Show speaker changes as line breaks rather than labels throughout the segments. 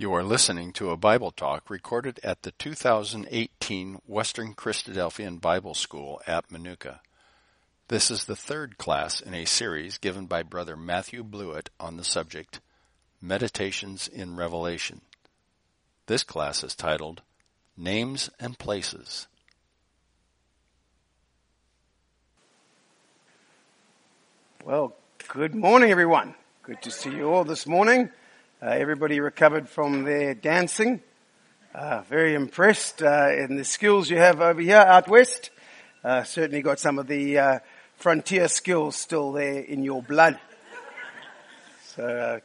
You are listening to a Bible talk recorded at the 2018 Western Christadelphian Bible School at Manuka. This is the third class in a series given by Brother Matthew Blewett on the subject Meditations in Revelation. This class is titled Names and Places.
Well, good morning, everyone. Good to see you all this morning. Uh, everybody recovered from their dancing. Uh, very impressed uh, in the skills you have over here out west. Uh, certainly got some of the uh, frontier skills still there in your blood. So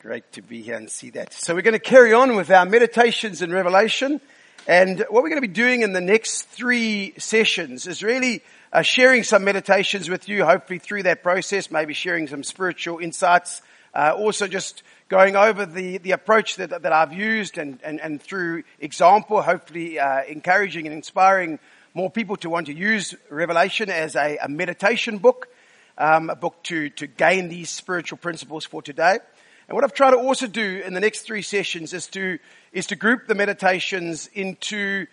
great to be here and see that. So we're going to carry on with our meditations in Revelation. And what we're going to be doing in the next three sessions is really uh, sharing some meditations with you, hopefully through that process, maybe sharing some spiritual insights. Uh, also just going over the, the approach that, that I've used and, and, and through example, hopefully uh, encouraging and inspiring more people to want to use Revelation as a, a meditation book, um, a book to, to gain these spiritual principles for today. And what I've tried to also do in the next three sessions is to, is to group the meditations into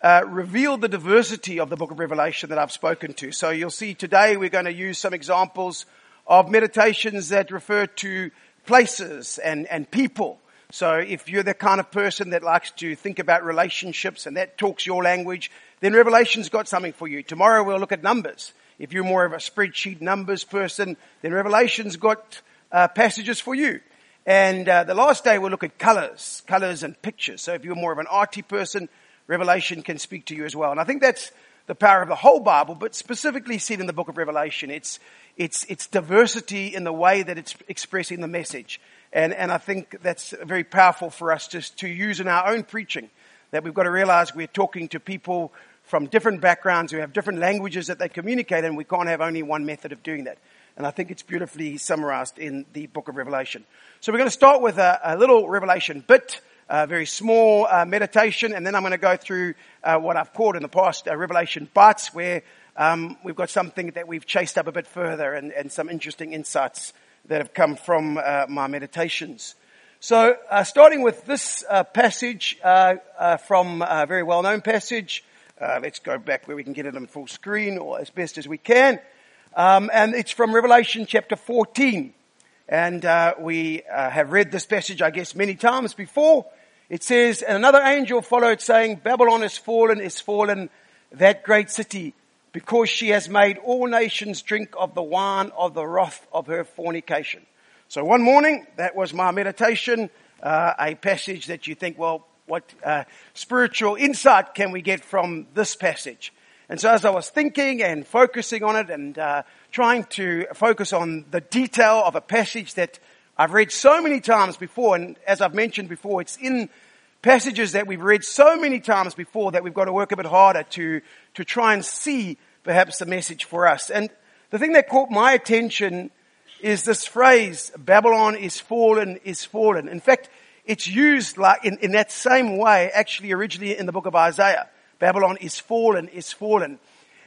uh, reveal the diversity of the book of Revelation that I've spoken to. So you'll see today we're going to use some examples of meditations that refer to places and, and people. So if you're the kind of person that likes to think about relationships and that talks your language, then Revelation's got something for you. Tomorrow we'll look at numbers. If you're more of a spreadsheet numbers person, then Revelation's got uh, passages for you. And uh, the last day we'll look at colors, colors and pictures. So if you're more of an arty person, Revelation can speak to you as well. And I think that's the power of the whole Bible, but specifically seen in the book of Revelation. It's, it's, it's diversity in the way that it's expressing the message. And, and I think that's very powerful for us to, to use in our own preaching. That we've got to realize we're talking to people from different backgrounds who have different languages that they communicate, and we can't have only one method of doing that. And I think it's beautifully summarized in the book of Revelation. So we're going to start with a, a little Revelation bit, very small uh, meditation, and then I'm going to go through uh, what I've called in the past uh, Revelation bites, where um, we've got something that we've chased up a bit further and, and some interesting insights that have come from uh, my meditations. So, uh, starting with this passage from a very well-known passage, uh, let's go back where we can get it on full screen or as best as we can, um, and it's from Revelation chapter 14. And we have read this passage, I guess, many times before. It says, "And another angel followed, saying, Babylon is fallen, is fallen, that great city." because she has made all nations drink of the wine of the wrath of her fornication. So one morning, that was my meditation, uh, a passage that you think, well, what uh, spiritual insight can we get from this passage? And so as I was thinking and focusing on it and uh, trying to focus on the detail of a passage that I've read so many times before, and as I've mentioned before, it's in passages that we've read so many times before that we've got to work a bit harder to, to try and see perhaps the message for us. And the thing that caught my attention is this phrase, Babylon is fallen, is fallen. In fact, it's used like in, in that same way actually originally in the book of Isaiah. Babylon is fallen, is fallen.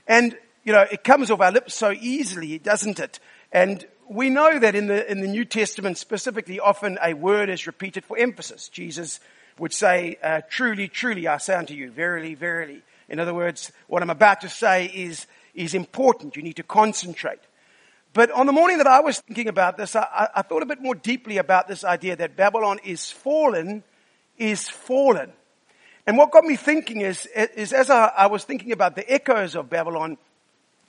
And, you know, it comes off our lips so easily, doesn't it? And we know that in the, in the New Testament specifically, often a word is repeated for emphasis. Jesus would say, uh, truly, truly, I say unto you, verily, verily. In other words, what I'm about to say is, is important. You need to concentrate. But on the morning that I was thinking about this, I, I thought a bit more deeply about this idea that Babylon is fallen, is fallen. And what got me thinking is, is as I, I was thinking about the echoes of Babylon,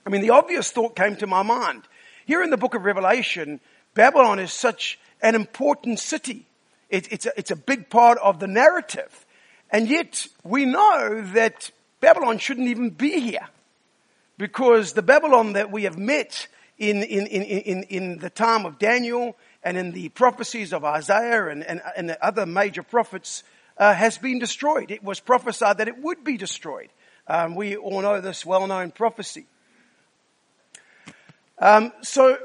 I mean, the obvious thought came to my mind. Here in the book of Revelation, Babylon is such an important city. It, it's, a, it's a big part of the narrative. And yet we know that Babylon shouldn't even be here. Because the Babylon that we have met in, in, in, in, in the time of Daniel and in the prophecies of Isaiah and, and, and the other major prophets uh, has been destroyed. It was prophesied that it would be destroyed. Um, we all know this well-known prophecy. Um, so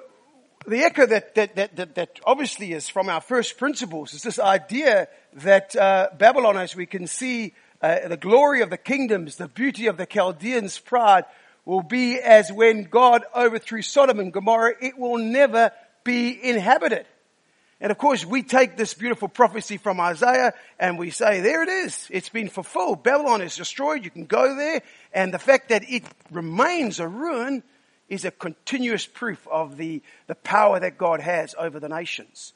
the echo that, that, that, that, obviously is from our first principles is this idea that uh, Babylon, as we can see, uh, the glory of the kingdoms, the beauty of the Chaldeans' pride will be as when God overthrew Sodom and Gomorrah. It will never be inhabited. And of course, we take this beautiful prophecy from Isaiah and we say, there it is. It's been fulfilled. Babylon is destroyed. You can go there. And the fact that it remains a ruin is a continuous proof of the, the power that God has over the nations.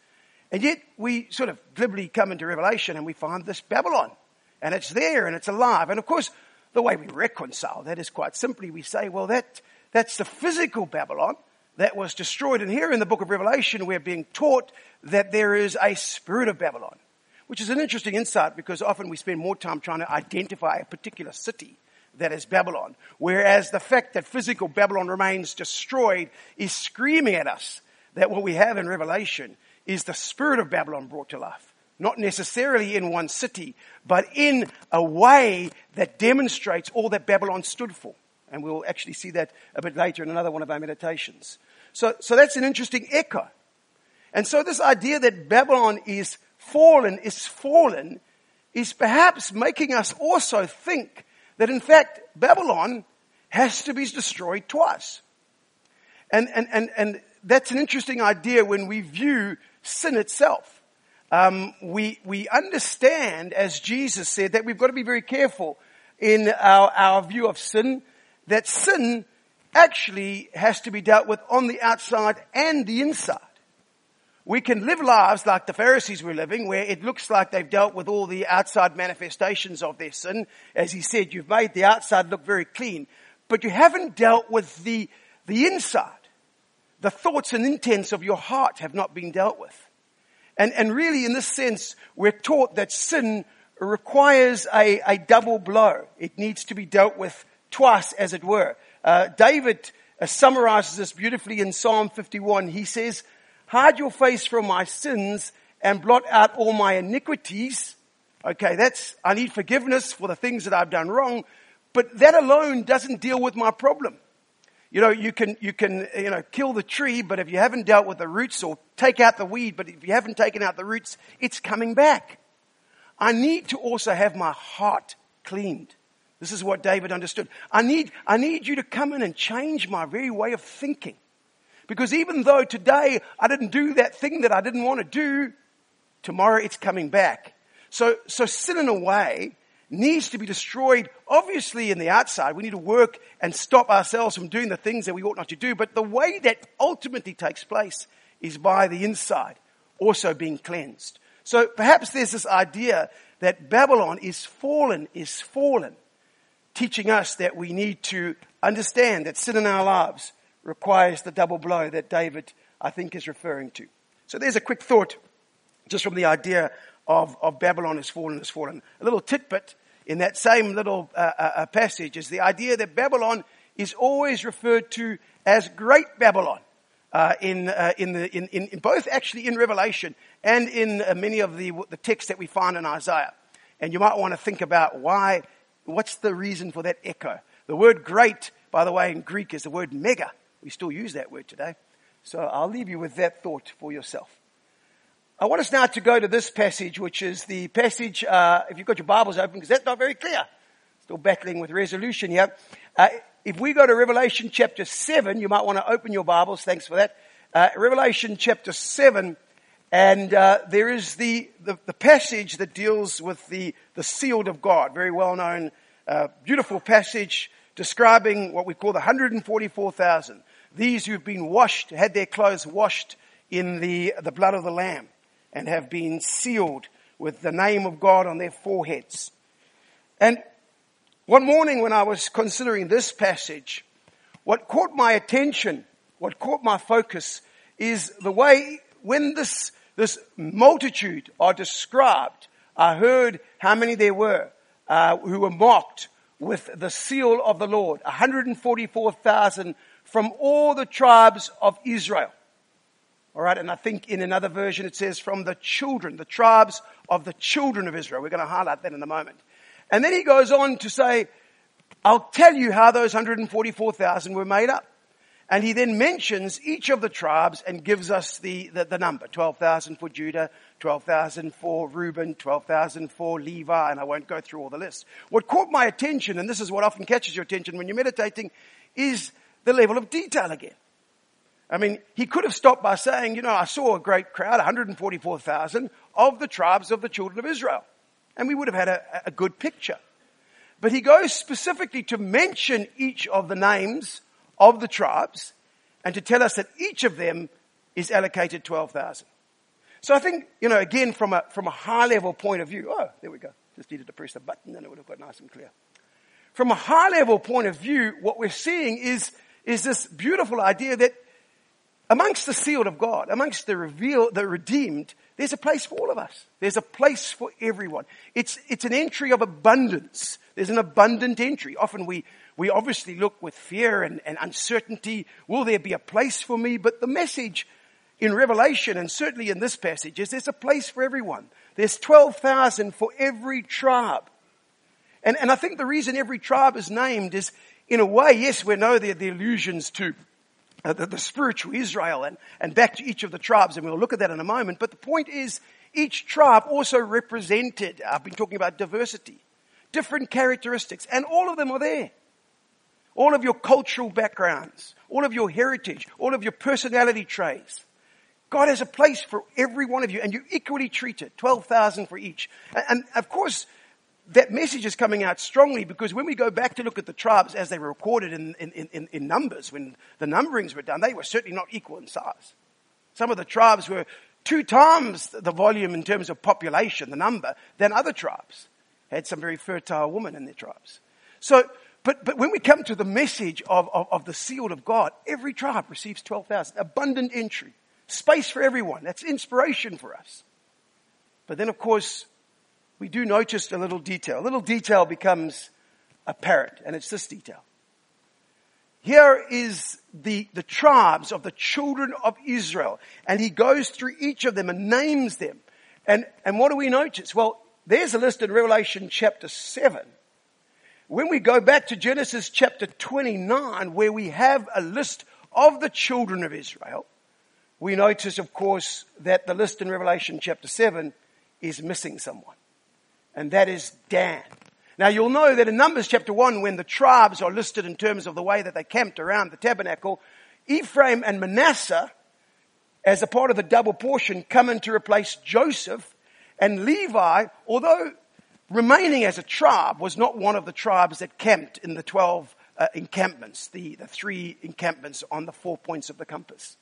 And yet we sort of glibly come into Revelation and we find this Babylon. And it's there and it's alive. And of course, the way we reconcile that is quite simply we say, well, that, that's the physical Babylon that was destroyed. And here in the book of Revelation, we're being taught that there is a spirit of Babylon, which is an interesting insight because often we spend more time trying to identify a particular city that is Babylon. Whereas the fact that physical Babylon remains destroyed is screaming at us that what we have in Revelation is the spirit of Babylon brought to life. Not necessarily in one city, but in a way that demonstrates all that Babylon stood for. And we'll actually see that a bit later in another one of our meditations. So, so that's an interesting echo. And so this idea that Babylon is fallen, is fallen, is perhaps making us also think that in fact Babylon has to be destroyed twice. And, and, and, and that's an interesting idea when we view sin itself. Um, we, we understand, as Jesus said, that we've got to be very careful in our, our view of sin, that sin actually has to be dealt with on the outside and the inside. We can live lives like the Pharisees were living, where it looks like they've dealt with all the outside manifestations of their sin. As he said, you've made the outside look very clean, but you haven't dealt with the, the inside. The thoughts and intents of your heart have not been dealt with. And, and really in this sense, we're taught that sin requires a, a double blow. It needs to be dealt with twice, as it were. Uh, David uh, summarizes this beautifully in Psalm 51. He says, hide your face from my sins and blot out all my iniquities. Okay, that's, I need forgiveness for the things that I've done wrong, but that alone doesn't deal with my problem. You know, you can, you can, you know, kill the tree, but if you haven't dealt with the roots or take out the weed, but if you haven't taken out the roots, it's coming back. I need to also have my heart cleaned. This is what David understood. I need, I need you to come in and change my very way of thinking. Because even though today I didn't do that thing that I didn't want to do, tomorrow it's coming back. So, so sin in a way needs to be destroyed. Obviously in the outside, we need to work and stop ourselves from doing the things that we ought not to do. But the way that ultimately takes place is by the inside also being cleansed. So perhaps there's this idea that Babylon is fallen, is fallen, teaching us that we need to understand that sin in our lives requires the double blow that David, I think, is referring to. So there's a quick thought just from the idea of, of Babylon has fallen, has fallen. A little tidbit in that same little uh, uh, uh, passage is the idea that Babylon is always referred to as Great Babylon. Uh, in, uh, in, the, in, in, in, both actually in Revelation and in uh, many of the, the texts that we find in Isaiah. And you might want to think about why, what's the reason for that echo? The word great, by the way, in Greek is the word mega. We still use that word today. So I'll leave you with that thought for yourself. I want us now to go to this passage, which is the passage, uh, if you've got your Bibles open, because that's not very clear. Still battling with resolution here. Uh, if we go to Revelation chapter 7, you might want to open your Bibles, thanks for that. Uh, Revelation chapter 7, and uh, there is the, the, the, passage that deals with the, the sealed of God, very well known, uh, beautiful passage describing what we call the 144,000. These who've been washed, had their clothes washed in the, the blood of the Lamb and have been sealed with the name of God on their foreheads. And one morning when I was considering this passage, what caught my attention, what caught my focus is the way when this, this multitude are described, I heard how many there were uh, who were marked with the seal of the Lord, 144,000 from all the tribes of Israel. All right, and I think in another version it says from the children, the tribes of the children of Israel. We're going to highlight that in a moment. And then he goes on to say, I'll tell you how those 144,000 were made up. And he then mentions each of the tribes and gives us the, the, the number. 12,000 for Judah, 12,000 for Reuben, 12,000 for Levi, and I won't go through all the list. What caught my attention, and this is what often catches your attention when you're meditating, is the level of detail again. I mean, he could have stopped by saying, you know, I saw a great crowd, 144,000 of the tribes of the children of Israel. And we would have had a, a good picture. But he goes specifically to mention each of the names of the tribes and to tell us that each of them is allocated 12,000. So I think, you know, again, from a, from a high level point of view, oh, there we go. Just needed to press the button and it would have got nice and clear. From a high level point of view, what we're seeing is, is this beautiful idea that amongst the sealed of God, amongst the revealed, the redeemed, there's a place for all of us. There's a place for everyone. It's, it's an entry of abundance. There's an abundant entry. Often we, we obviously look with fear and, and uncertainty. Will there be a place for me? But the message in Revelation and certainly in this passage is there's a place for everyone. There's 12,000 for every tribe. And, and I think the reason every tribe is named is in a way, yes, we know they're the allusions to uh, the, the, spiritual Israel and, and back to each of the tribes, and we'll look at that in a moment. But the point is, each tribe also represented, I've been talking about diversity, different characteristics, and all of them are there. All of your cultural backgrounds, all of your heritage, all of your personality traits. God has a place for every one of you, and you're equally treated. 12,000 for each. And, and of course, that message is coming out strongly because when we go back to look at the tribes as they were recorded in, in, in, in, numbers, when the numberings were done, they were certainly not equal in size. Some of the tribes were two times the volume in terms of population, the number, than other tribes. Had some very fertile women in their tribes. So, but, but when we come to the message of, of, of the sealed of God, every tribe receives 12,000. Abundant entry. Space for everyone. That's inspiration for us. But then of course, we do notice a little detail. A little detail becomes apparent, and it's this detail. Here is the, the tribes of the children of Israel, and he goes through each of them and names them. And, and what do we notice? Well, there's a list in Revelation chapter 7. When we go back to Genesis chapter 29, where we have a list of the children of Israel, we notice, of course, that the list in Revelation chapter 7 is missing someone and that is Dan. Now you'll know that in Numbers chapter 1, when the tribes are listed in terms of the way that they camped around the tabernacle, Ephraim and Manasseh, as a part of the double portion, come in to replace Joseph, and Levi, although remaining as a tribe, was not one of the tribes that camped in the 12 uh, encampments, the, the three encampments on the four points of the compass.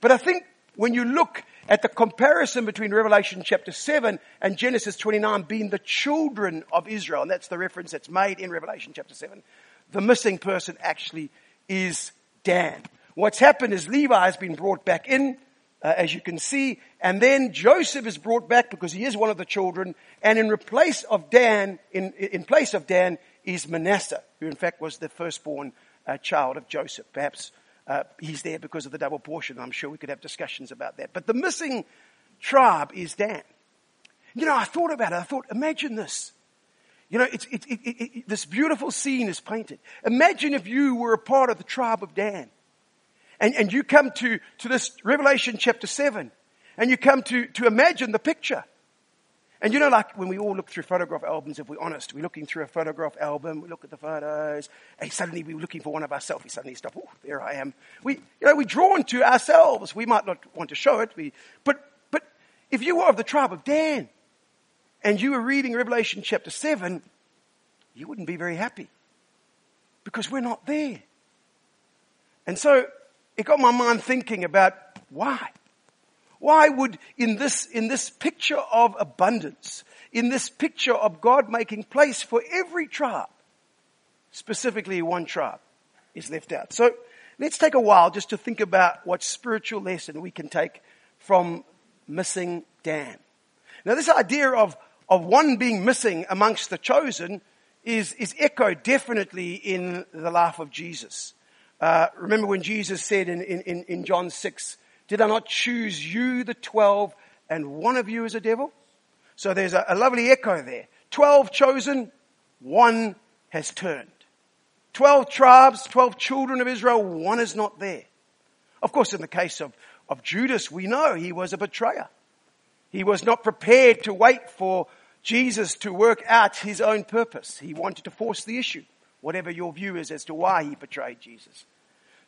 But I think when you look at the comparison between Revelation chapter 7 and Genesis 29 being the children of Israel, and that's the reference that's made in Revelation chapter 7, the missing person actually is Dan. What's happened is Levi has been brought back in, uh, as you can see, and then Joseph is brought back because he is one of the children, and in place of Dan, in, in place of Dan is Manasseh, who in fact was the firstborn uh, child of Joseph. Perhaps uh, he's there because of the double portion. I'm sure we could have discussions about that. But the missing tribe is Dan. You know, I thought about it. I thought, imagine this. You know, it's, it, it, it, this beautiful scene is painted. Imagine if you were a part of the tribe of Dan. And, and you come to, to this Revelation chapter 7. And you come to, to imagine the picture. And you know, like when we all look through photograph albums, if we're honest, we're looking through a photograph album, we look at the photos, and suddenly we're looking for one of our selfies. Suddenly stop, oh, there I am. We, you know, we're drawn to ourselves. We might not want to show it, we, but, but if you were of the tribe of Dan, and you were reading Revelation chapter 7, you wouldn't be very happy. Because we're not there. And so, it got my mind thinking about why. Why would in this, in this picture of abundance, in this picture of God making place for every tribe, specifically one tribe is left out. So let's take a while just to think about what spiritual lesson we can take from missing Dan. Now this idea of, of one being missing amongst the chosen is, is echoed definitely in the life of Jesus. Uh, remember when Jesus said in, in, in John 6, did I not choose you, the twelve, and one of you is a devil? So there's a, a lovely echo there. Twelve chosen, one has turned. Twelve tribes, twelve children of Israel, one is not there. Of course, in the case of, of Judas, we know he was a betrayer. He was not prepared to wait for Jesus to work out his own purpose. He wanted to force the issue, whatever your view is as to why he betrayed Jesus.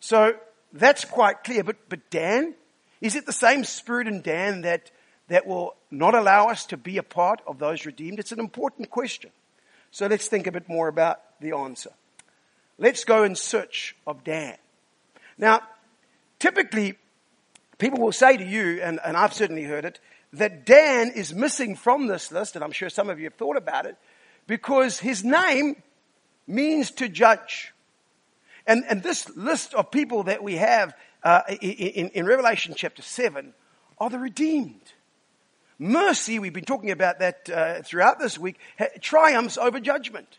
So that's quite clear. But, but Dan, is it the same spirit in Dan that, that will not allow us to be a part of those redeemed? It's an important question. So let's think a bit more about the answer. Let's go in search of Dan. Now, typically, people will say to you, and, and I've certainly heard it, that Dan is missing from this list, and I'm sure some of you have thought about it, because his name means to judge. And, and this list of people that we have uh, in, in Revelation chapter 7 are the redeemed. Mercy, we've been talking about that uh, throughout this week, triumphs over judgment.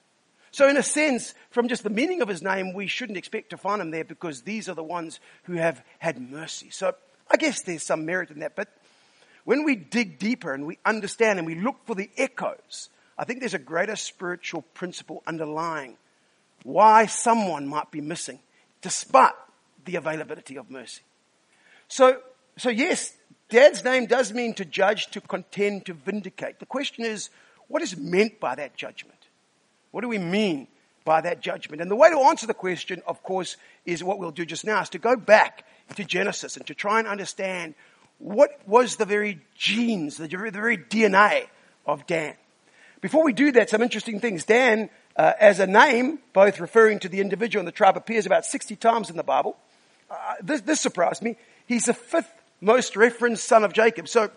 So in a sense, from just the meaning of his name, we shouldn't expect to find him there because these are the ones who have had mercy. So I guess there's some merit in that. But when we dig deeper and we understand and we look for the echoes, I think there's a greater spiritual principle underlying why someone might be missing despite the availability of mercy. So, so yes, Dan's name does mean to judge, to contend, to vindicate. The question is, what is meant by that judgment? What do we mean by that judgment? And the way to answer the question, of course, is what we'll do just now, is to go back to Genesis and to try and understand what was the very genes, the very DNA of Dan. Before we do that, some interesting things. Dan uh, as a name, both referring to the individual and the tribe, appears about 60 times in the Bible. Uh, this, this, surprised me. He's the fifth most referenced son of Jacob. So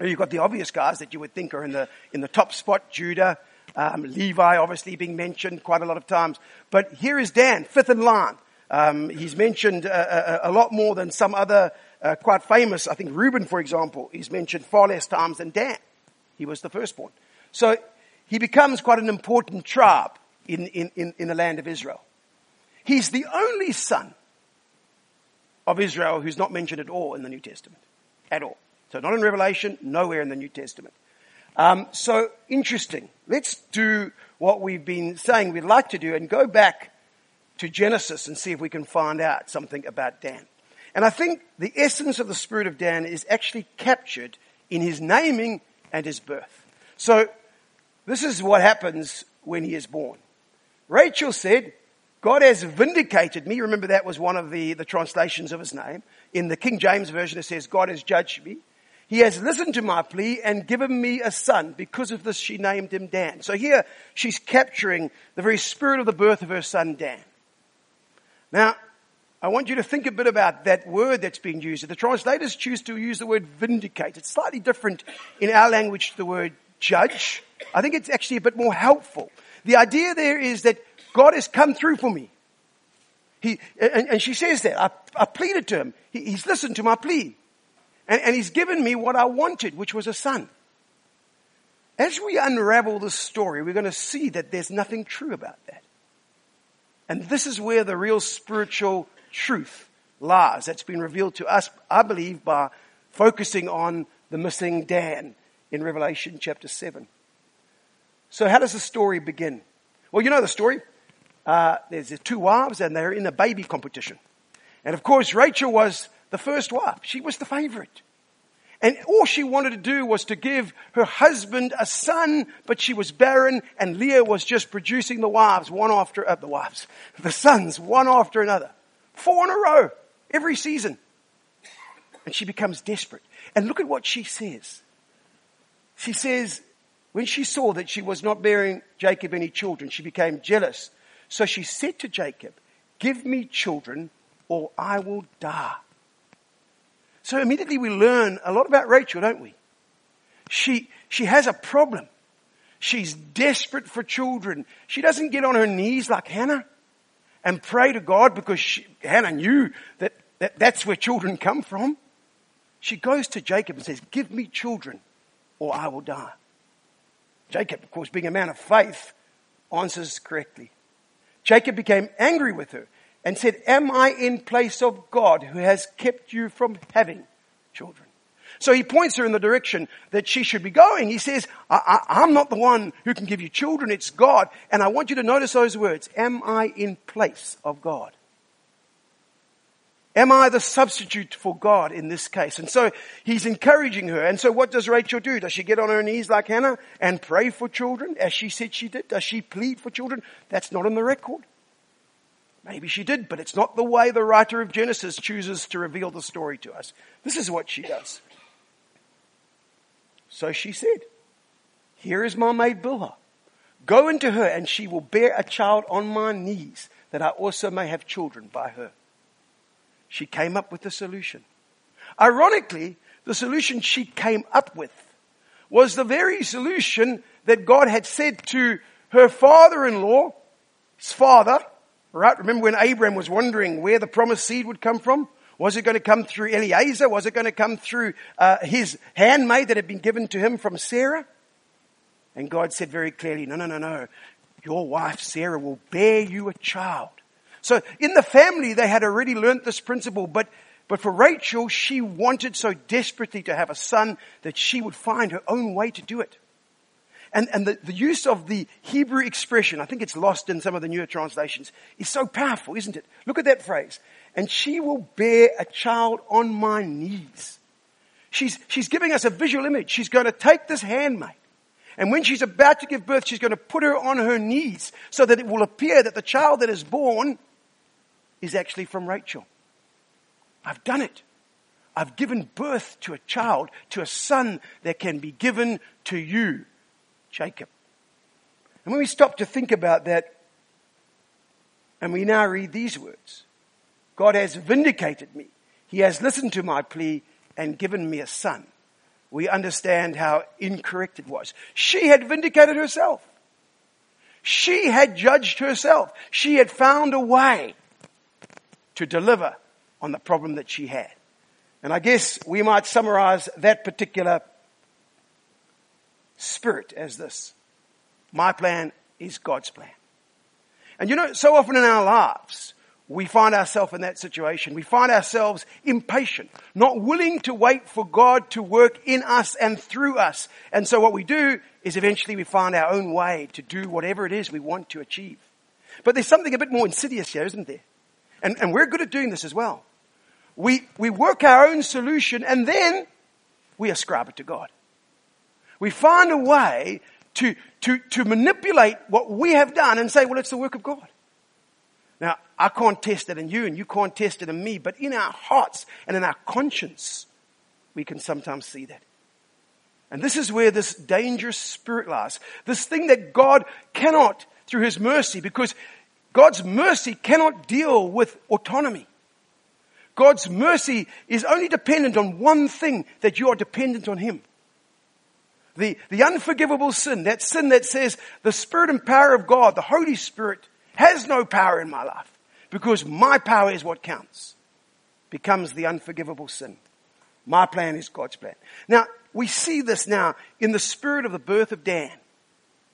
you've got the obvious guys that you would think are in the, in the top spot, Judah, um, Levi obviously being mentioned quite a lot of times. But here is Dan, fifth in line. Um, he's mentioned uh, a, uh, uh, a, lot more than some other uh, quite famous, I think Reuben, for example, is mentioned far less times than Dan. He was the firstborn. So he becomes quite an important tribe in, in, in, in the land of Israel. He's the only son of Israel who's not mentioned at all in the New Testament. At all. So not in Revelation, nowhere in the New Testament. Um, so interesting. Let's do what we've been saying we'd like to do and go back to Genesis and see if we can find out something about Dan. And I think the essence of the spirit of Dan is actually captured in his naming and his birth. So this is what happens when he is born. Rachel said, God has vindicated me. Remember that was one of the, the translations of his name. In the King James Version it says, God has judged me. He has listened to my plea and given me a son. Because of this she named him Dan. So here she's capturing the very spirit of the birth of her son Dan. Now, I want you to think a bit about that word that's being used. The translators choose to use the word vindicate. It's slightly different in our language to the word judge. I think it's actually a bit more helpful. The idea there is that God has come through for me. He, and, and she says that. I, I pleaded to him. He, he's listened to my plea. And, and he's given me what I wanted, which was a son. As we unravel this story, we're going to see that there's nothing true about that. And this is where the real spiritual truth lies. That's been revealed to us, I believe, by focusing on the missing Dan in Revelation chapter 7. So how does the story begin? Well, you know the story. Uh, there's two wives and they're in a baby competition. And of course, Rachel was the first wife. She was the favorite. And all she wanted to do was to give her husband a son, but she was barren and Leah was just producing the wives one after, uh, the wives, the sons one after another. Four in a row, every season. And she becomes desperate. And look at what she says. She says, when she saw that she was not bearing Jacob any children, she became jealous. So she said to Jacob, give me children or I will die. So immediately we learn a lot about Rachel, don't we? She, she has a problem. She's desperate for children. She doesn't get on her knees like Hannah and pray to God because she, Hannah knew that, that that's where children come from. She goes to Jacob and says, give me children or I will die. Jacob, of course, being a man of faith, answers correctly. Jacob became angry with her and said, Am I in place of God who has kept you from having children? So he points her in the direction that she should be going. He says, I, am not the one who can give you children, it's God. And I want you to notice those words. Am I in place of God? Am I the substitute for God in this case? And so he's encouraging her. And so what does Rachel do? Does she get on her knees like Hannah and pray for children as she said she did? Does she plead for children? That's not in the record. Maybe she did, but it's not the way the writer of Genesis chooses to reveal the story to us. This is what she does. So she said, Here is my maid Bilhah. Go into her, and she will bear a child on my knees, that I also may have children by her. She came up with a solution. Ironically, the solution she came up with was the very solution that God had said to her father-in-law, his father, right? Remember when Abraham was wondering where the promised seed would come from? Was it going to come through Eliezer? Was it going to come through uh, his handmaid that had been given to him from Sarah? And God said very clearly, no, no, no, no. Your wife Sarah will bear you a child. So in the family, they had already learnt this principle, but, but for Rachel, she wanted so desperately to have a son that she would find her own way to do it. And, and the, the use of the Hebrew expression, I think it's lost in some of the newer translations, is so powerful, isn't it? Look at that phrase. And she will bear a child on my knees. She's, she's giving us a visual image. She's going to take this handmaid and when she's about to give birth, she's going to put her on her knees so that it will appear that the child that is born is actually from Rachel. I've done it. I've given birth to a child, to a son that can be given to you, Jacob. And when we stop to think about that, and we now read these words God has vindicated me. He has listened to my plea and given me a son we understand how incorrect it was. She had vindicated herself. She had judged herself. She had found a way to deliver on the problem that she had. And I guess we might summarize that particular spirit as this. My plan is God's plan. And you know, so often in our lives, we find ourselves in that situation. We find ourselves impatient, not willing to wait for God to work in us and through us. And so what we do is eventually we find our own way to do whatever it is we want to achieve. But there's something a bit more insidious here, isn't there? And, and we're good at doing this as well. We, we work our own solution and then we ascribe it to God. We find a way to, to, to manipulate what we have done and say, well, it's the work of God. Now, I can't test it in you and you can't test it in me, but in our hearts and in our conscience, we can sometimes see that. And this is where this dangerous spirit lies. This thing that God cannot, through His mercy, because God's mercy cannot deal with autonomy. God's mercy is only dependent on one thing, that you are dependent on Him. The, the unforgivable sin, that sin that says the Spirit and power of God, the Holy Spirit, has no power in my life because my power is what counts, becomes the unforgivable sin. My plan is God's plan. Now, we see this now in the spirit of the birth of Dan,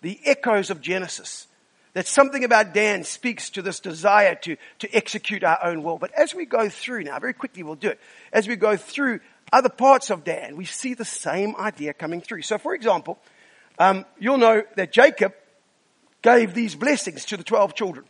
the echoes of Genesis. That something about Dan speaks to this desire to, to execute our own will. But as we go through now, very quickly we'll do it. As we go through other parts of Dan, we see the same idea coming through. So for example, um, you'll know that Jacob gave these blessings to the 12 children.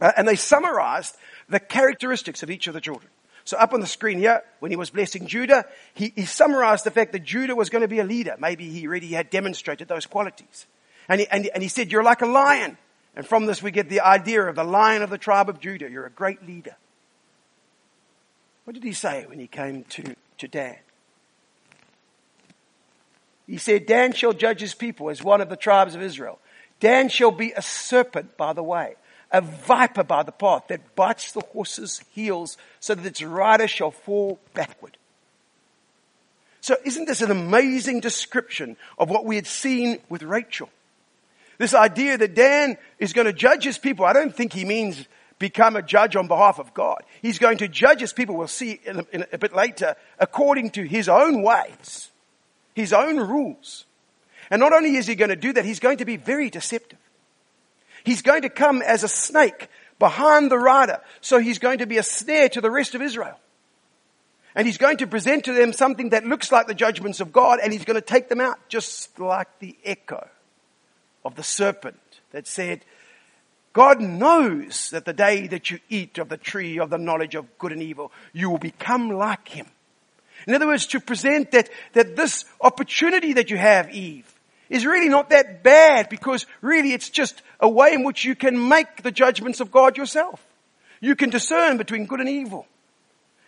Uh, and they summarized the characteristics of each of the children. So up on the screen here, when he was blessing Judah, he, he summarized the fact that Judah was going to be a leader. Maybe he already had demonstrated those qualities. And he, and, and he said, you're like a lion. And from this we get the idea of the lion of the tribe of Judah. You're a great leader. What did he say when he came to, to Dan? He said, Dan shall judge his people as one of the tribes of Israel. Dan shall be a serpent by the way, a viper by the path that bites the horse's heels so that its rider shall fall backward. So isn't this an amazing description of what we had seen with Rachel? This idea that Dan is going to judge his people. I don't think he means become a judge on behalf of God. He's going to judge his people, we'll see in a, in a bit later, according to his own ways, his own rules. And not only is he going to do that, he's going to be very deceptive. He's going to come as a snake behind the rider. So he's going to be a snare to the rest of Israel. And he's going to present to them something that looks like the judgments of God and he's going to take them out just like the echo of the serpent that said, God knows that the day that you eat of the tree of the knowledge of good and evil, you will become like him. In other words, to present that, that this opportunity that you have, Eve, is really not that bad because really it's just a way in which you can make the judgments of God yourself. You can discern between good and evil.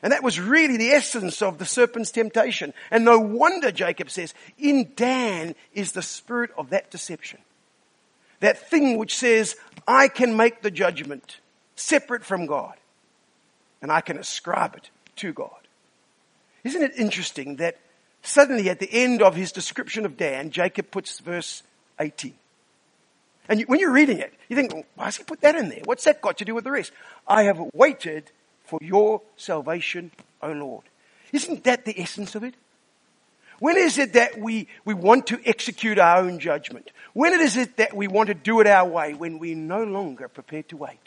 And that was really the essence of the serpent's temptation. And no wonder Jacob says, in Dan is the spirit of that deception. That thing which says, I can make the judgment separate from God. And I can ascribe it to God. Isn't it interesting that suddenly at the end of his description of Dan, Jacob puts verse 18. And when you're reading it, you think, well, why has he put that in there? What's that got to do with the rest? I have waited for your salvation, O Lord. Isn't that the essence of it? When is it that we, we want to execute our own judgment? When is it that we want to do it our way? When we're no longer prepared to wait.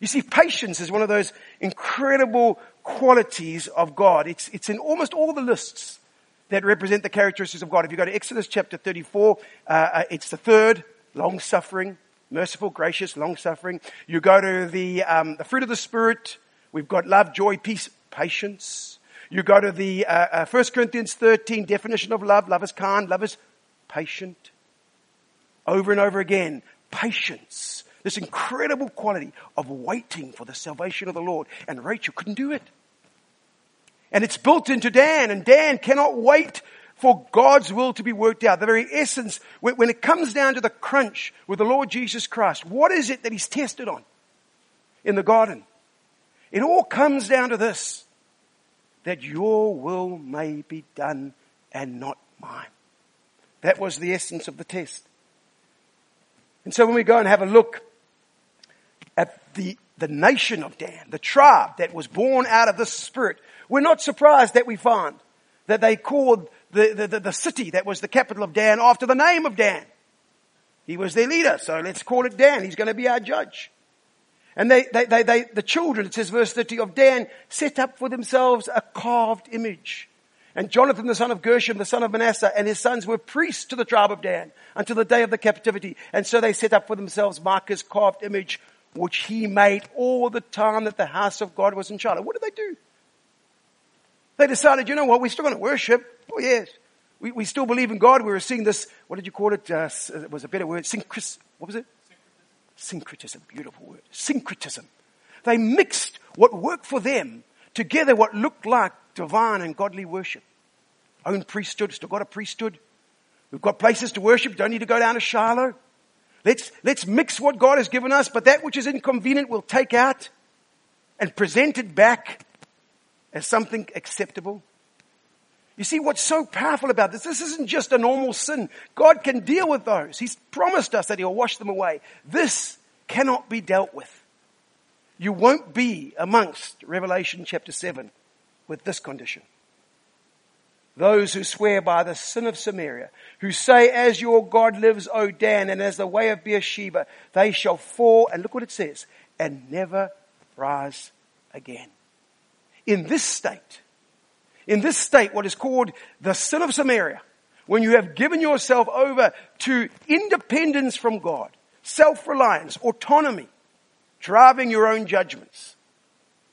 You see, patience is one of those incredible qualities of God. It's, it's in almost all the lists that represent the characteristics of God. If you go to Exodus chapter 34, uh, uh, it's the third, long suffering, merciful, gracious, long suffering. You go to the, um, the fruit of the Spirit. We've got love, joy, peace, patience. You go to the uh, uh, 1 Corinthians 13 definition of love. Love is kind. Love is patient. Over and over again, patience. This incredible quality of waiting for the salvation of the Lord. And Rachel couldn't do it. And it's built into Dan, and Dan cannot wait for God's will to be worked out. The very essence, when it comes down to the crunch with the Lord Jesus Christ, what is it that He's tested on in the garden? It all comes down to this, that your will may be done and not mine. That was the essence of the test. And so when we go and have a look at the, the nation of Dan, the tribe that was born out of the spirit, we're not surprised that we find that they called the, the, the, city that was the capital of Dan after the name of Dan. He was their leader, so let's call it Dan. He's going to be our judge. And they, they, they, they, the children, it says verse 30 of Dan, set up for themselves a carved image. And Jonathan, the son of Gershom, the son of Manasseh, and his sons were priests to the tribe of Dan until the day of the captivity. And so they set up for themselves Micah's carved image, which he made all the time that the house of God was in Shiloh. What did they do? They decided, you know what, we're still going to worship. Oh yes. We, we still believe in God. We were seeing this, what did you call it? Uh, it was a better word. Syncretism. What was it? Syncretism. Beautiful word. Syncretism. They mixed what worked for them together what looked like divine and godly worship. Own priesthood, still got a priesthood. We've got places to worship, don't need to go down to Shiloh. Let's, let's mix what God has given us, but that which is inconvenient we'll take out and present it back as something acceptable. You see what's so powerful about this? This isn't just a normal sin. God can deal with those. He's promised us that He'll wash them away. This cannot be dealt with. You won't be amongst Revelation chapter 7 with this condition. Those who swear by the sin of Samaria, who say, as your God lives, O Dan, and as the way of Beersheba, they shall fall, and look what it says, and never rise again in this state, in this state, what is called the sin of Samaria, when you have given yourself over to independence from God, self-reliance, autonomy, driving your own judgments,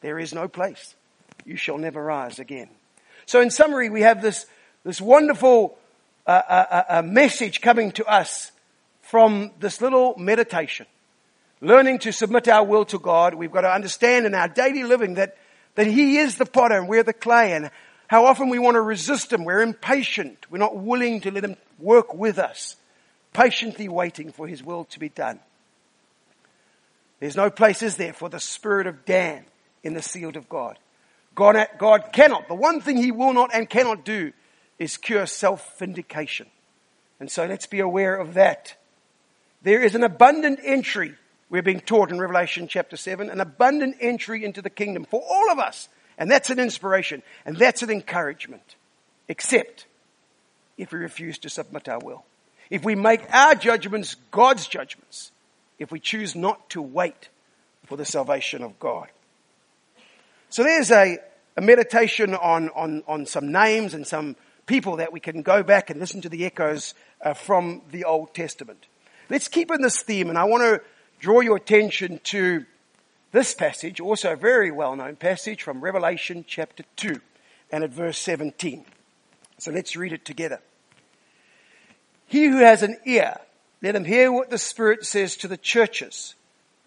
there is no place. You shall never rise again. So in summary, we have this, this wonderful uh, uh, uh, uh message coming to us from this little meditation. Learning to submit our will to God, we've got to understand in our daily living that that He is the potter and we're the clay and how often we want to resist Him. We're impatient. We're not willing to let Him work with us, patiently waiting for His will to be done. There's no place, is there, for the spirit of Dan in the sealed of God. God, God cannot, the one thing He will not and cannot do is cure self-vindication. And so let's be aware of that. There is an abundant entry we're being taught in Revelation chapter 7, an abundant entry into the kingdom for all of us. And that's an inspiration. And that's an encouragement. Except if we refuse to submit our will. If we make our judgments God's judgments. If we choose not to wait for the salvation of God. So there's a, a meditation on, on, on some names and some people that we can go back and listen to the echoes uh, from the Old Testament. Let's keep in this theme and I want to draw your attention to this passage, also a very well known passage from Revelation chapter 2 and at verse 17. So let's read it together. He who has an ear, let him hear what the Spirit says to the churches.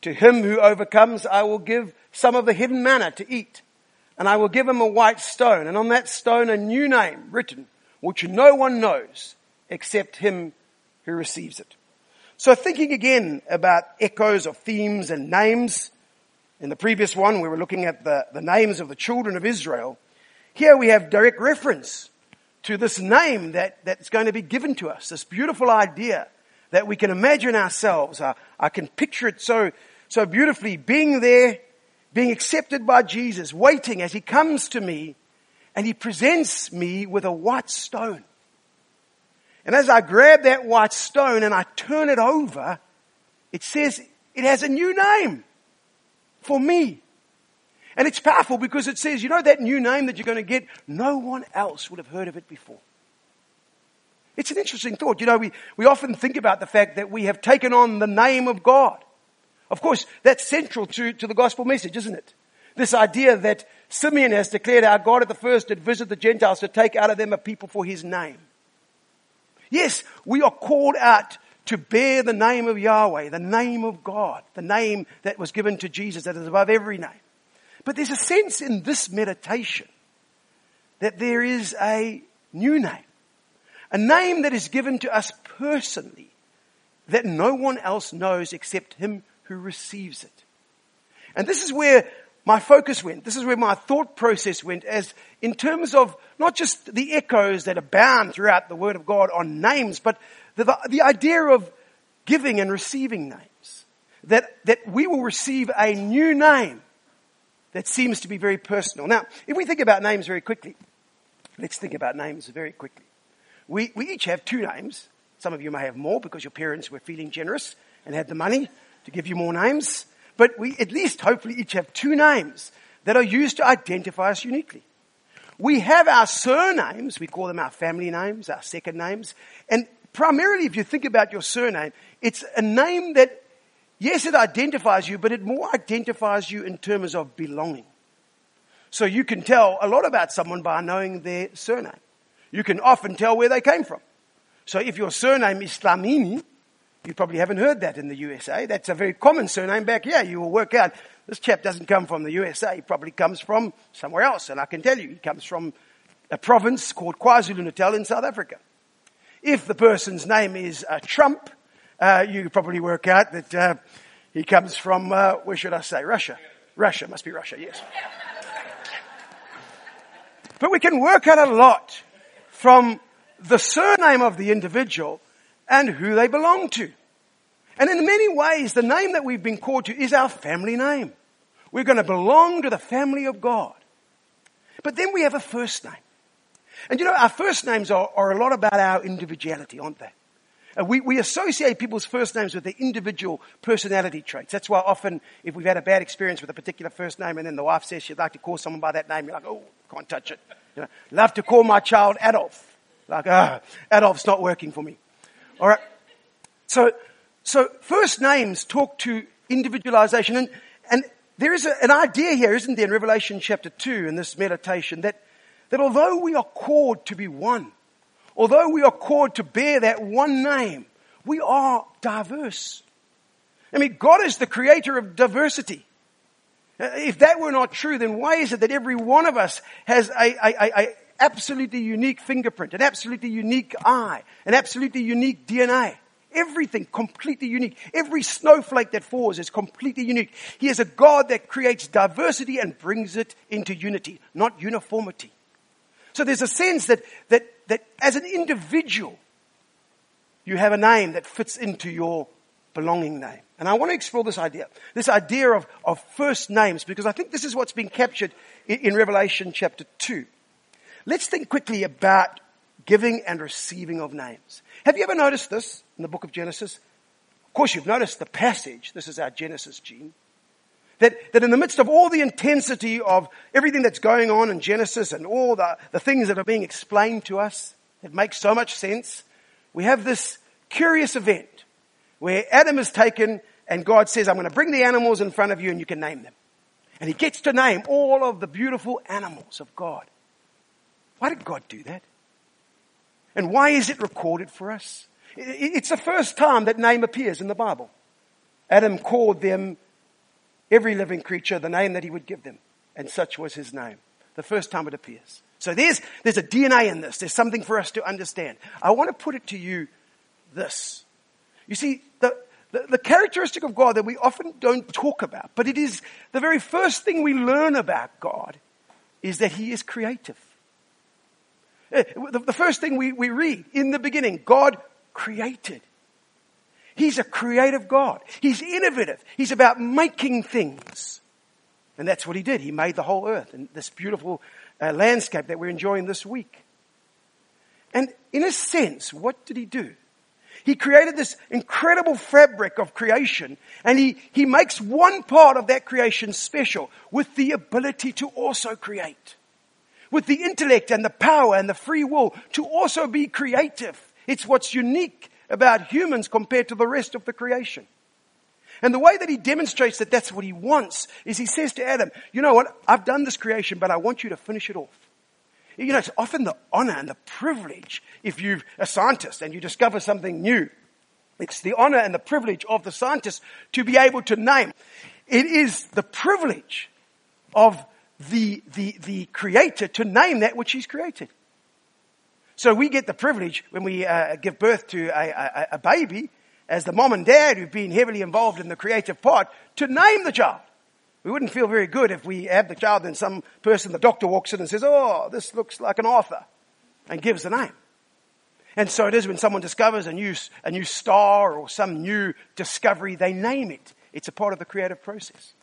To him who overcomes, I will give some of the hidden manna to eat. And I will give him a white stone, and on that stone a new name written, which no one knows except him who receives it. So thinking again about echoes of themes and names, in the previous one we were looking at the, the names of the children of Israel. Here we have direct reference to this name that, that's going to be given to us, this beautiful idea that we can imagine ourselves. I, I can picture it so, so beautifully being there, being accepted by Jesus, waiting as he comes to me and he presents me with a white stone. And as I grab that white stone and I turn it over, it says it has a new name for me. And it's powerful because it says, you know that new name that you're going to get? No one else would have heard of it before. It's an interesting thought. You know, we, we often think about the fact that we have taken on the name of God. Of course, that's central to, to the gospel message, isn't it? This idea that Simeon has declared our God at the first did visit the Gentiles to take out of them a people for his name. Yes, we are called out to bear the name of Yahweh, the name of God, the name that was given to Jesus that is above every name. But there's a sense in this meditation that there is a new name, a name that is given to us personally that no one else knows except him who receives it. And this is where my focus went. This is where my thought process went as in terms of not just the echoes that abound throughout the Word of God on names, but the, the, idea of giving and receiving names. That, that we will receive a new name that seems to be very personal. Now, if we think about names very quickly, let's think about names very quickly. We, we each have two names. Some of you may have more because your parents were feeling generous and had the money to give you more names. But we at least hopefully each have two names that are used to identify us uniquely. We have our surnames, we call them our family names, our second names. And primarily, if you think about your surname, it's a name that, yes, it identifies you, but it more identifies you in terms of belonging. So you can tell a lot about someone by knowing their surname. You can often tell where they came from. So if your surname is Dlamini, you probably haven't heard that in the USA. That's a very common surname back here. You will work out this chap doesn't come from the USA. He probably comes from somewhere else. And I can tell you, he comes from a province called KwaZulu-Natal in South Africa. If the person's name is uh, Trump, uh, you probably work out that uh, he comes from, uh, where should I say, Russia. Russia, must be Russia, yes. but we can work out a lot from the surname of the individual and who they belong to. And in many ways, the name that we've been called to is our family name. We're going to belong to the family of God. But then we have a first name. And you know, our first names are, are a lot about our individuality, aren't they? And we, we associate people's first names with their individual personality traits. That's why often, if we've had a bad experience with a particular first name and then the wife says she'd like to call someone by that name, you're like, oh, can't touch it. You know, love to call my child Adolf. Like, ah, Adolf's not working for me. All right. So, so first names talk to individualization and, and there is a, an idea here, isn't there, in Revelation chapter 2 in this meditation that, that although we are called to be one, although we are called to bear that one name, we are diverse. I mean, God is the creator of diversity. Uh, if that were not true, then why is it that every one of us has a, a, a, a absolutely unique fingerprint, an absolutely unique eye, an absolutely unique DNA. Everything completely unique. Every snowflake that falls is completely unique. He is a God that creates diversity and brings it into unity, not uniformity. So there's a sense that, that, that as an individual, you have a name that fits into your belonging name. And I want to explore this idea, this idea of, of first names, because I think this is what's been captured in, in Revelation chapter 2. Let's think quickly about giving and receiving of names. Have you ever noticed this in the book of Genesis? Of course, you've noticed the passage. This is our Genesis gene. That, that in the midst of all the intensity of everything that's going on in Genesis and all the, the things that are being explained to us, it makes so much sense. We have this curious event where Adam is taken and God says, I'm going to bring the animals in front of you and you can name them. And he gets to name all of the beautiful animals of God. Why did God do that? And why is it recorded for us? It's the first time that name appears in the Bible. Adam called them every living creature the name that he would give them. And such was his name. The first time it appears. So there's, there's a DNA in this. There's something for us to understand. I want to put it to you this. You see, the, the, the, characteristic of God that we often don't talk about, but it is the very first thing we learn about God is that He is creative. Eh, the, the first thing we, we read in the beginning, God created. He's a creative God. He's innovative. He's about making things. And that's what he did. He made the whole earth and this beautiful uh, landscape that we're enjoying this week. And in a sense, what did he do? He created this incredible fabric of creation and he, he makes one part of that creation special with the ability to also create. With the intellect and the power and the free will to also be creative. It's what's unique about humans compared to the rest of the creation. And the way that he demonstrates that that's what he wants is he says to Adam, you know what? I've done this creation, but I want you to finish it off. You know, it's often the honor and the privilege if you're a scientist and you discover something new. It's the honor and the privilege of the scientist to be able to name. It is the privilege of the, the, the creator to name that which he's created. So we get the privilege when we uh, give birth to a, a, a baby as the mom and dad who've been heavily involved in the creative part to name the child. We wouldn't feel very good if we have the child and some person, the doctor walks in and says, oh, this looks like an author and gives the name. And so it is when someone discovers a new, a new star or some new discovery, they name it. It's a part of the creative process.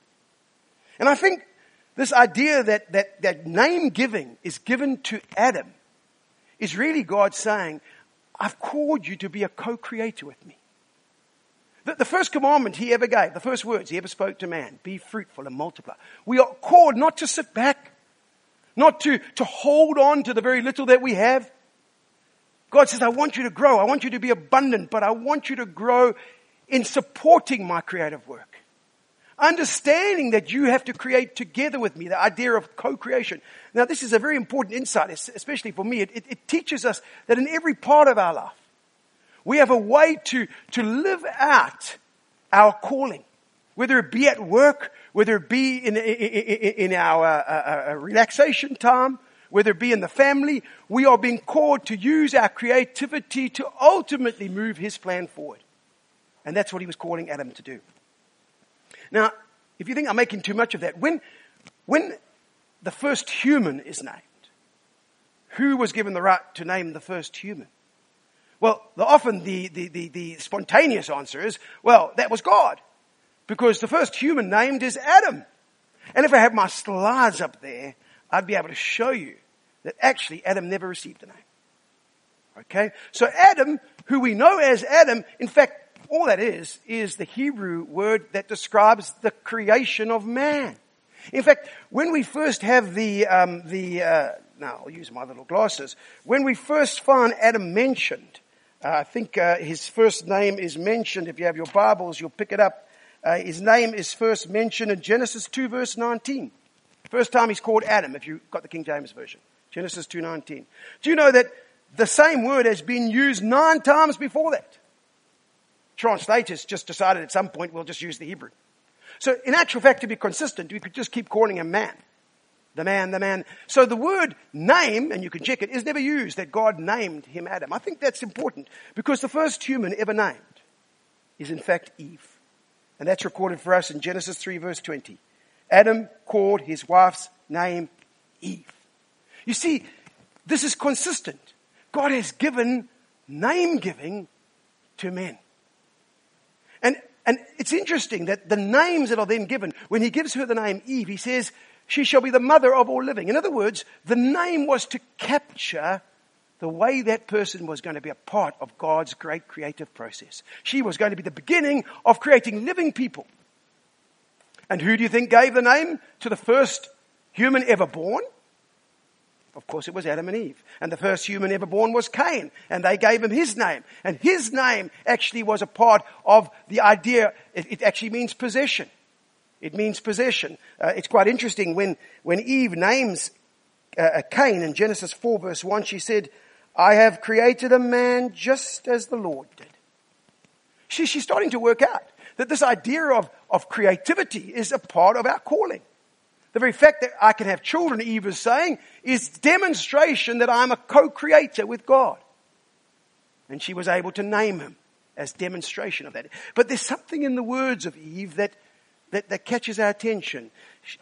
And I think this idea that, that, that name giving is given to Adam is really God saying, I've called you to be a co-creator with me. The, the first commandment he ever gave, the first words he ever spoke to man, be fruitful and multiply. We are called not to sit back, not to, to hold on to the very little that we have. God says, I want you to grow. I want you to be abundant, but I want you to grow in supporting my creative work. Understanding that you have to create together with me, the idea of co-creation. Now this is a very important insight, especially for me. It, it, it teaches us that in every part of our life, we have a way to, to live out our calling, whether it be at work, whether it be in, in, in our uh, uh, uh, relaxation time, whether it be in the family. We are being called to use our creativity to ultimately move His plan forward. And that's what He was calling Adam to do. Now, if you think I'm making too much of that, when, when the first human is named, who was given the right to name the first human? Well, the, often the, the, the, the spontaneous answer is, well, that was God. Because the first human named is Adam. And if I had my slides up there, I'd be able to show you that actually Adam never received a name. Okay? So Adam, who we know as Adam, in fact, all that is, is the Hebrew word that describes the creation of man. In fact, when we first have the, um, the, uh, now I'll use my little glasses. When we first find Adam mentioned, uh, I think uh, his first name is mentioned. If you have your Bibles, you'll pick it up. Uh, his name is first mentioned in Genesis 2 verse 19. First time he's called Adam, if you've got the King James Version. Genesis 2.19. Do you know that the same word has been used nine times before that? Translators just decided at some point we'll just use the Hebrew. So in actual fact, to be consistent, we could just keep calling him man. The man, the man. So the word name, and you can check it, is never used that God named him Adam. I think that's important because the first human ever named is in fact Eve. And that's recorded for us in Genesis 3 verse 20. Adam called his wife's name Eve. You see, this is consistent. God has given name giving to men. And, it's interesting that the names that are then given, when he gives her the name Eve, he says, she shall be the mother of all living. In other words, the name was to capture the way that person was going to be a part of God's great creative process. She was going to be the beginning of creating living people. And who do you think gave the name to the first human ever born? Of course, it was Adam and Eve. And the first human ever born was Cain. And they gave him his name. And his name actually was a part of the idea, it, it actually means possession. It means possession. Uh, it's quite interesting when, when Eve names uh, Cain in Genesis 4 verse 1, she said, I have created a man just as the Lord did. She, she's starting to work out that this idea of, of creativity is a part of our calling. The very fact that I can have children, Eve is saying, is demonstration that I'm a co-creator with God. And she was able to name him as demonstration of that. But there's something in the words of Eve that, that, that catches our attention.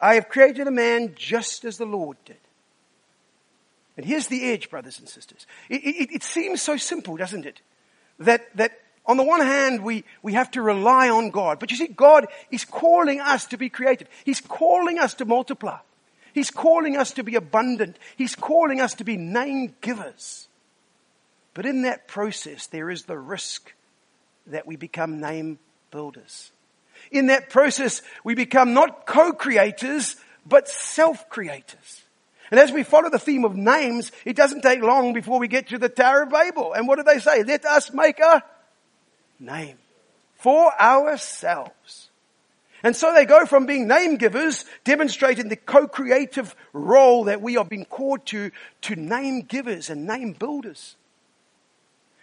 I have created a man just as the Lord did. And here's the edge, brothers and sisters. It, it, it seems so simple, doesn't it? That, that on the one hand, we, we have to rely on God. But you see, God is calling us to be creative. He's calling us to multiply. He's calling us to be abundant. He's calling us to be name givers. But in that process, there is the risk that we become name builders. In that process, we become not co-creators, but self-creators. And as we follow the theme of names, it doesn't take long before we get to the Tower of Babel. And what do they say? Let us make a name for ourselves. And so they go from being name givers, demonstrating the co-creative role that we are being called to, to name givers and name builders.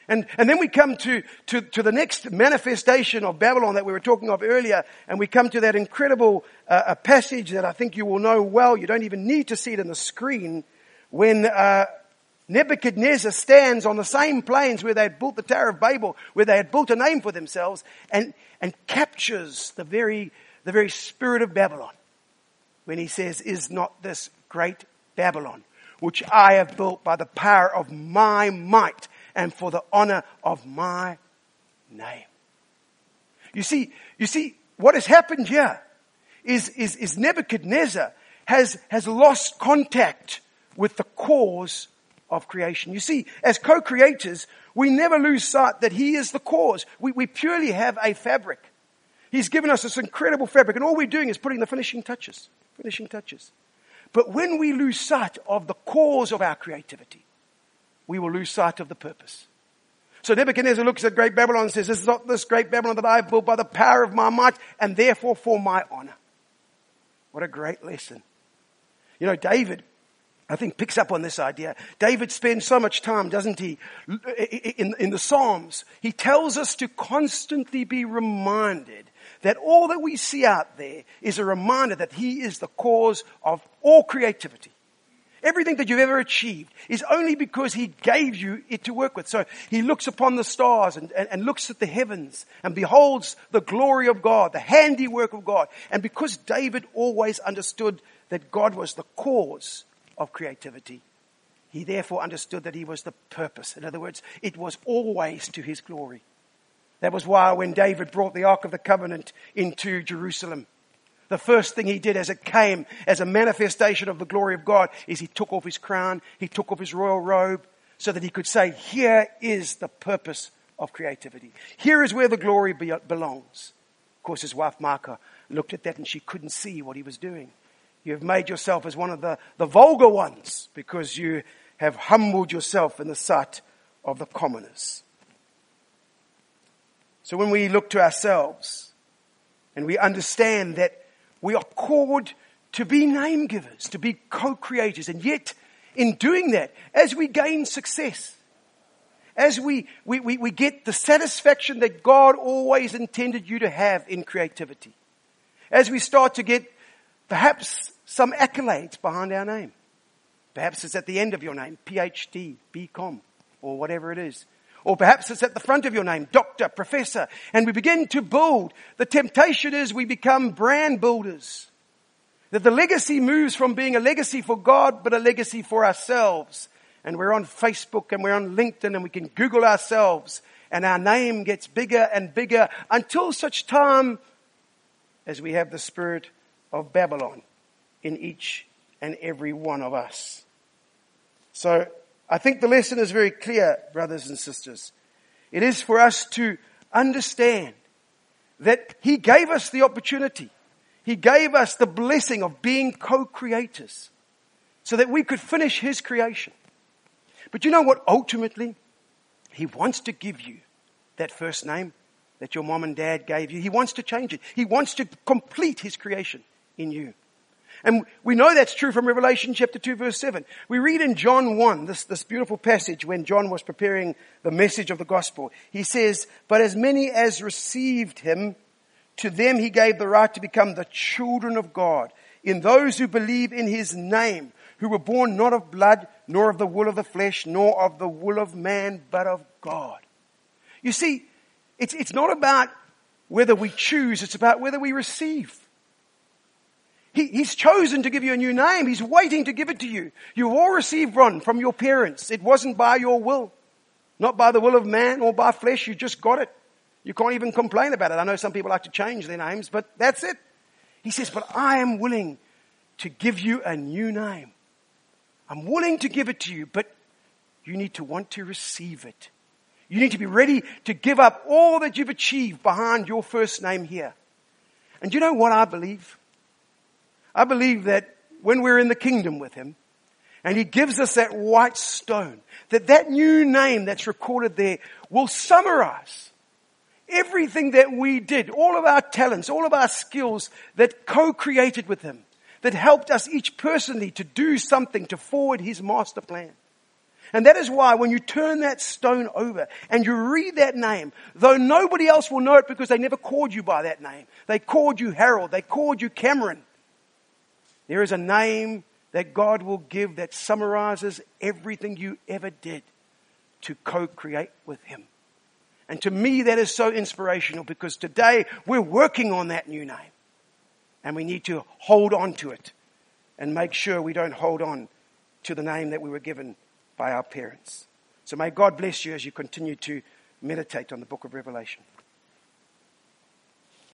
And, and then we come to, to, to the next manifestation of Babylon that we were talking of earlier, and we come to that incredible uh, passage that I think you will know well. You don't even need to see it on the screen. When uh, Nebuchadnezzar stands on the same plains where they had built the Tower of Babel, where they had built a name for themselves, and, and captures the very, the very spirit of Babylon. When he says, is not this great Babylon, which I have built by the power of my might and for the honor of my name. You see, you see, what has happened here is, is, is Nebuchadnezzar has, has lost contact with the cause of creation. You see, as co-creators, we never lose sight that He is the cause. We, we purely have a fabric. He's given us this incredible fabric and all we're doing is putting the finishing touches. Finishing touches. But when we lose sight of the cause of our creativity, we will lose sight of the purpose. So Nebuchadnezzar looks at great Babylon and says, this is not this great Babylon that I have built by the power of my might and therefore for my honor. What a great lesson. You know, David, I think picks up on this idea. David spends so much time, doesn't he, in, in the Psalms. He tells us to constantly be reminded that all that we see out there is a reminder that he is the cause of all creativity. Everything that you've ever achieved is only because He gave you it to work with. So He looks upon the stars and, and, and, looks at the heavens and beholds the glory of God, the handiwork of God. And because David always understood that God was the cause of creativity, he therefore understood that He was the purpose. In other words, it was always to His glory. That was why when David brought the Ark of the Covenant into Jerusalem, the first thing he did as it came as a manifestation of the glory of God is he took off his crown, he took off his royal robe so that he could say, here is the purpose of creativity. Here is where the glory be- belongs. Of course, his wife Martha looked at that and she couldn't see what he was doing. You have made yourself as one of the, the vulgar ones because you have humbled yourself in the sight of the commoners. So when we look to ourselves and we understand that we are called to be name givers, to be co-creators. And yet, in doing that, as we gain success, as we, we, we, we, get the satisfaction that God always intended you to have in creativity, as we start to get perhaps some accolades behind our name, perhaps it's at the end of your name, PhD, BCom, or whatever it is. Or perhaps it's at the front of your name, doctor, professor, and we begin to build. The temptation is we become brand builders. That the legacy moves from being a legacy for God, but a legacy for ourselves. And we're on Facebook and we're on LinkedIn and we can Google ourselves and our name gets bigger and bigger until such time as we have the spirit of Babylon in each and every one of us. So I think the lesson is very clear, brothers and sisters. It is for us to understand that He gave us the opportunity. He gave us the blessing of being co-creators so that we could finish His creation. But you know what? Ultimately, He wants to give you that first name that your mom and dad gave you. He wants to change it. He wants to complete His creation in you. And we know that's true from Revelation chapter 2 verse 7. We read in John 1, this, this beautiful passage when John was preparing the message of the gospel. He says, but as many as received him, To them he gave the right to become the children of God in those who believe in his name, who were born not of blood, nor of the will of the flesh, nor of the will of man, but of God. You see, it's, it's not about whether we choose, it's about whether we receive. He, he's chosen to give you a new name. He's waiting to give it to you. You've all received one from your parents. It wasn't by your will, not by the will of man or by flesh. You just got it. You can't even complain about it. I know some people like to change their names, but that's it. He says, but I am willing to give you a new name. I'm willing to give it to you, but you need to want to receive it. You need to be ready to give up all that you've achieved behind your first name here. And you know what I believe? I believe that when we're in the kingdom with Him, and He gives us that white stone, that that new name that's recorded there will summarize everything that we did, all of our talents, all of our skills that co-created with Him, that helped us each personally to do something to forward His master plan. And that is why when you turn that stone over and you read that name, though nobody else will know it because they never called you by that name. They called you Harold. They called you Cameron. There is a name that God will give that summarizes everything you ever did to co-create with Him. And to me, that is so inspirational because today we're working on that new name. And we need to hold on to it and make sure we don't hold on to the name that we were given by our parents. So may God bless you as you continue to meditate on the book of Revelation.